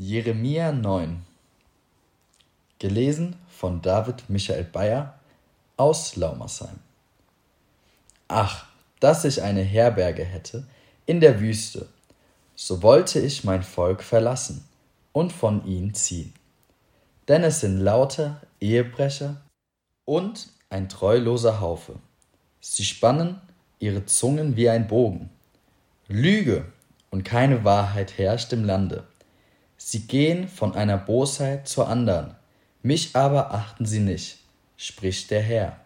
Jeremia 9 Gelesen von David Michael Bayer aus Laumersheim Ach, dass ich eine Herberge hätte in der Wüste, so wollte ich mein Volk verlassen und von ihnen ziehen. Denn es sind lauter Ehebrecher und ein treuloser Haufe. Sie spannen ihre Zungen wie ein Bogen. Lüge und keine Wahrheit herrscht im Lande. Sie gehen von einer Bosheit zur andern, mich aber achten sie nicht, spricht der Herr.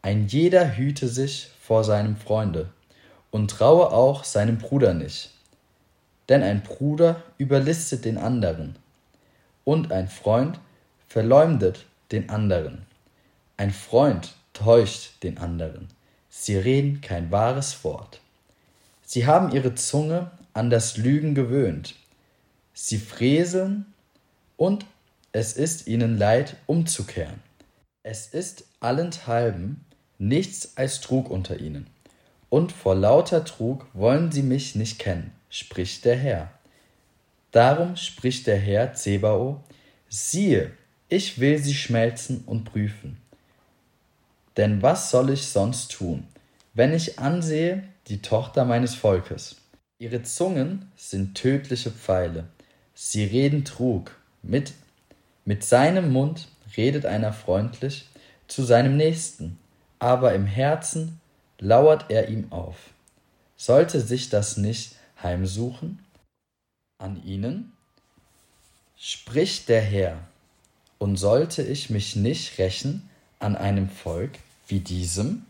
Ein jeder hüte sich vor seinem Freunde und traue auch seinem Bruder nicht. Denn ein Bruder überlistet den anderen und ein Freund verleumdet den anderen. Ein Freund täuscht den anderen. Sie reden kein wahres Wort. Sie haben ihre Zunge an das Lügen gewöhnt. Sie fräseln und es ist ihnen leid, umzukehren. Es ist allenthalben nichts als Trug unter ihnen. Und vor lauter Trug wollen sie mich nicht kennen, spricht der Herr. Darum spricht der Herr Zebao, siehe, ich will sie schmelzen und prüfen. Denn was soll ich sonst tun, wenn ich ansehe, die Tochter meines Volkes. Ihre Zungen sind tödliche Pfeile. Sie reden Trug. Mit, mit seinem Mund redet einer freundlich zu seinem Nächsten, aber im Herzen lauert er ihm auf. Sollte sich das nicht heimsuchen? An ihnen? Spricht der Herr, und sollte ich mich nicht rächen an einem Volk wie diesem?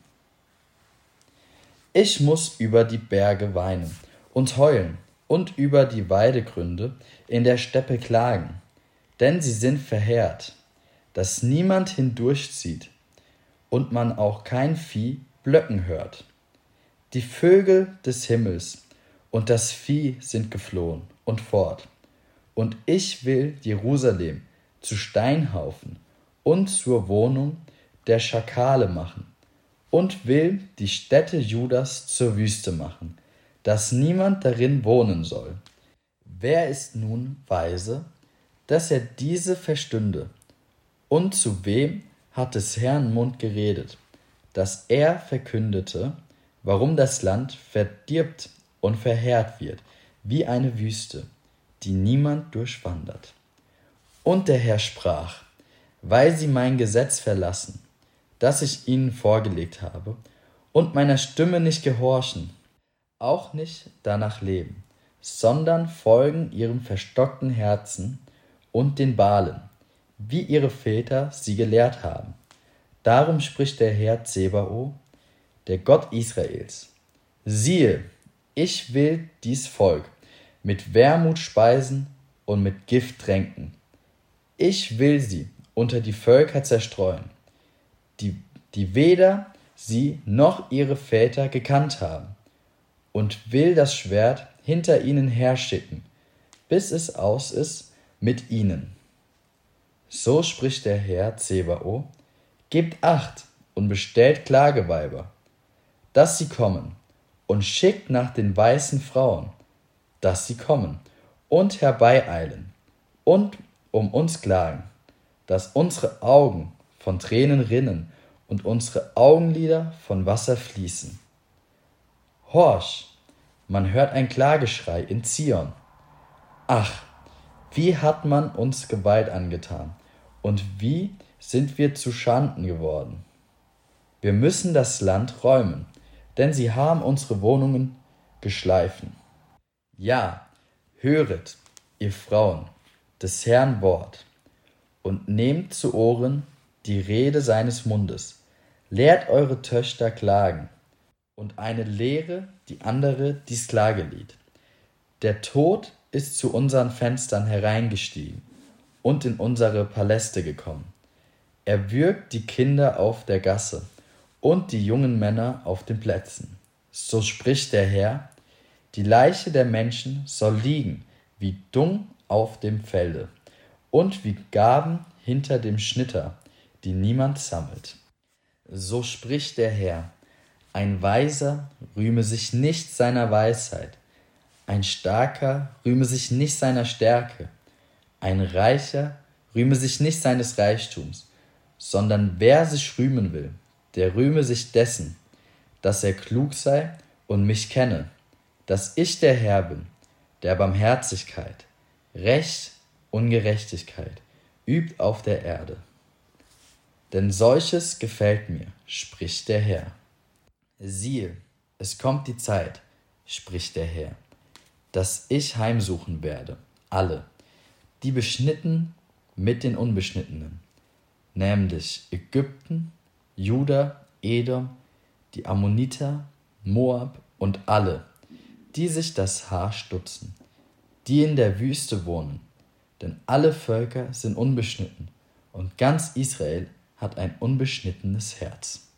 Ich muss über die Berge weinen und heulen und über die Weidegründe in der Steppe klagen, denn sie sind verheert, dass niemand hindurchzieht und man auch kein Vieh blöcken hört. Die Vögel des Himmels und das Vieh sind geflohen und fort. Und ich will Jerusalem zu Steinhaufen und zur Wohnung der Schakale machen und will die Städte Judas zur Wüste machen, dass niemand darin wohnen soll. Wer ist nun weise, dass er diese verstünde? Und zu wem hat des Herrn Mund geredet, dass er verkündete, warum das Land verdirbt und verheert wird, wie eine Wüste, die niemand durchwandert. Und der Herr sprach, weil sie mein Gesetz verlassen das ich ihnen vorgelegt habe, und meiner Stimme nicht gehorchen, auch nicht danach leben, sondern folgen ihrem verstockten Herzen und den Balen, wie ihre Väter sie gelehrt haben. Darum spricht der Herr Zebao, der Gott Israels. Siehe, ich will dies Volk mit Wermut speisen und mit Gift tränken. Ich will sie unter die Völker zerstreuen die, die weder sie noch ihre Väter gekannt haben, und will das Schwert hinter ihnen herschicken, bis es aus ist mit ihnen. So spricht der Herr Zebao, gebt acht und bestellt Klageweiber, dass sie kommen, und schickt nach den weißen Frauen, dass sie kommen und herbeieilen und um uns klagen, dass unsere Augen von Tränen rinnen und unsere Augenlider von Wasser fließen. Horch, man hört ein Klageschrei in Zion. Ach, wie hat man uns Gewalt angetan und wie sind wir zu Schanden geworden. Wir müssen das Land räumen, denn sie haben unsere Wohnungen geschleifen. Ja, höret, ihr Frauen, des Herrn Wort, und nehmt zu Ohren die Rede seines Mundes. Lehrt eure Töchter klagen, und eine Lehre die andere dies Klagelied. Der Tod ist zu unseren Fenstern hereingestiegen und in unsere Paläste gekommen. Er würgt die Kinder auf der Gasse und die jungen Männer auf den Plätzen. So spricht der Herr, die Leiche der Menschen soll liegen wie Dung auf dem Felde und wie Gaben hinter dem Schnitter die niemand sammelt. So spricht der Herr, ein Weiser rühme sich nicht seiner Weisheit, ein Starker rühme sich nicht seiner Stärke, Ein Reicher rühme sich nicht seines Reichtums, sondern wer sich rühmen will, der rühme sich dessen, dass er klug sei und mich kenne, dass ich der Herr bin, der Barmherzigkeit, Recht und Gerechtigkeit übt auf der Erde. Denn solches gefällt mir, spricht der Herr. Siehe, es kommt die Zeit, spricht der Herr, dass ich heimsuchen werde, alle, die beschnitten mit den Unbeschnittenen, nämlich Ägypten, Juda, Edom, die Ammoniter, Moab und alle, die sich das Haar stutzen, die in der Wüste wohnen, denn alle Völker sind unbeschnitten und ganz Israel hat ein unbeschnittenes Herz.